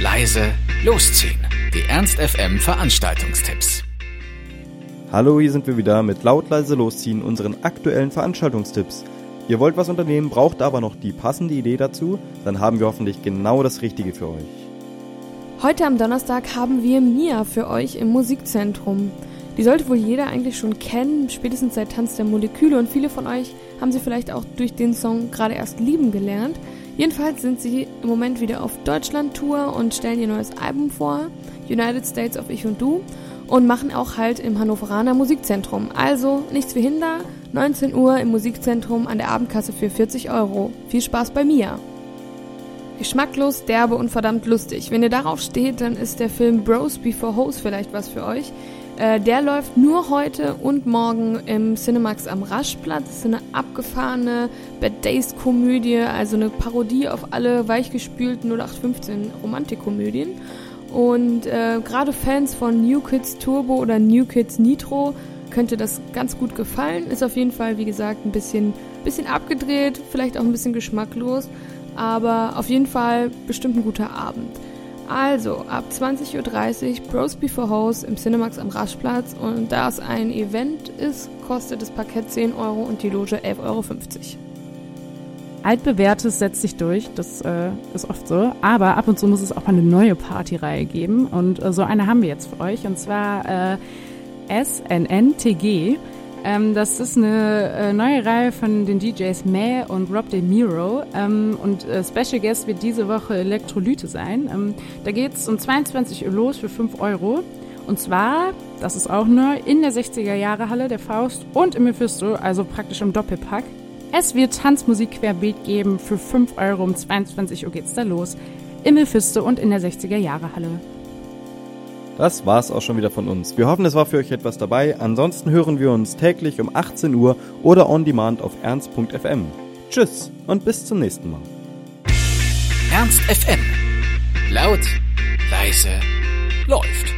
leise, losziehen. Die Ernst FM Veranstaltungstipps. Hallo, hier sind wir wieder mit laut leise losziehen unseren aktuellen Veranstaltungstipps. Ihr wollt was unternehmen, braucht aber noch die passende Idee dazu, dann haben wir hoffentlich genau das Richtige für euch. Heute am Donnerstag haben wir Mia für euch im Musikzentrum. Die sollte wohl jeder eigentlich schon kennen, spätestens seit Tanz der Moleküle und viele von euch haben sie vielleicht auch durch den Song gerade erst lieben gelernt. Jedenfalls sind sie im Moment wieder auf Deutschland-Tour und stellen ihr neues Album vor, United States of Ich und Du, und machen auch halt im Hannoveraner Musikzentrum. Also nichts wie Hinder, 19 Uhr im Musikzentrum an der Abendkasse für 40 Euro. Viel Spaß bei mir! Geschmacklos, derbe und verdammt lustig. Wenn ihr darauf steht, dann ist der Film Bros Before Hoes vielleicht was für euch. Äh, der läuft nur heute und morgen im Cinemax am Raschplatz. Das ist eine abgefahrene Bad Days Komödie, also eine Parodie auf alle weichgespülten 0815 Romantikkomödien. Und äh, gerade Fans von New Kids Turbo oder New Kids Nitro könnte das ganz gut gefallen. Ist auf jeden Fall, wie gesagt, ein bisschen, bisschen abgedreht, vielleicht auch ein bisschen geschmacklos, aber auf jeden Fall bestimmt ein guter Abend. Also, ab 20.30 Uhr Bros Before House im Cinemax am Raschplatz und da es ein Event ist, kostet das Parkett 10 Euro und die Loge 11,50 Euro. Altbewährtes setzt sich durch, das äh, ist oft so, aber ab und zu muss es auch mal eine neue Partyreihe geben und äh, so eine haben wir jetzt für euch und zwar äh, SNNTG. Ähm, das ist eine äh, neue Reihe von den DJs May und Rob De Miro. Ähm, und äh, Special Guest wird diese Woche Elektrolyte sein. Ähm, da geht's um 22 Uhr los für 5 Euro. Und zwar, das ist auch neu, in der 60er Jahre Halle der Faust und im Mephisto, also praktisch im Doppelpack. Es wird Tanzmusik querbeet geben für 5 Euro. Um 22 Uhr geht's da los. Im Mephisto und in der 60er Jahre Halle. Das war's auch schon wieder von uns. Wir hoffen, es war für euch etwas dabei. Ansonsten hören wir uns täglich um 18 Uhr oder on demand auf ernst.fm. Tschüss und bis zum nächsten Mal. Ernst FM. Laut, leise, läuft.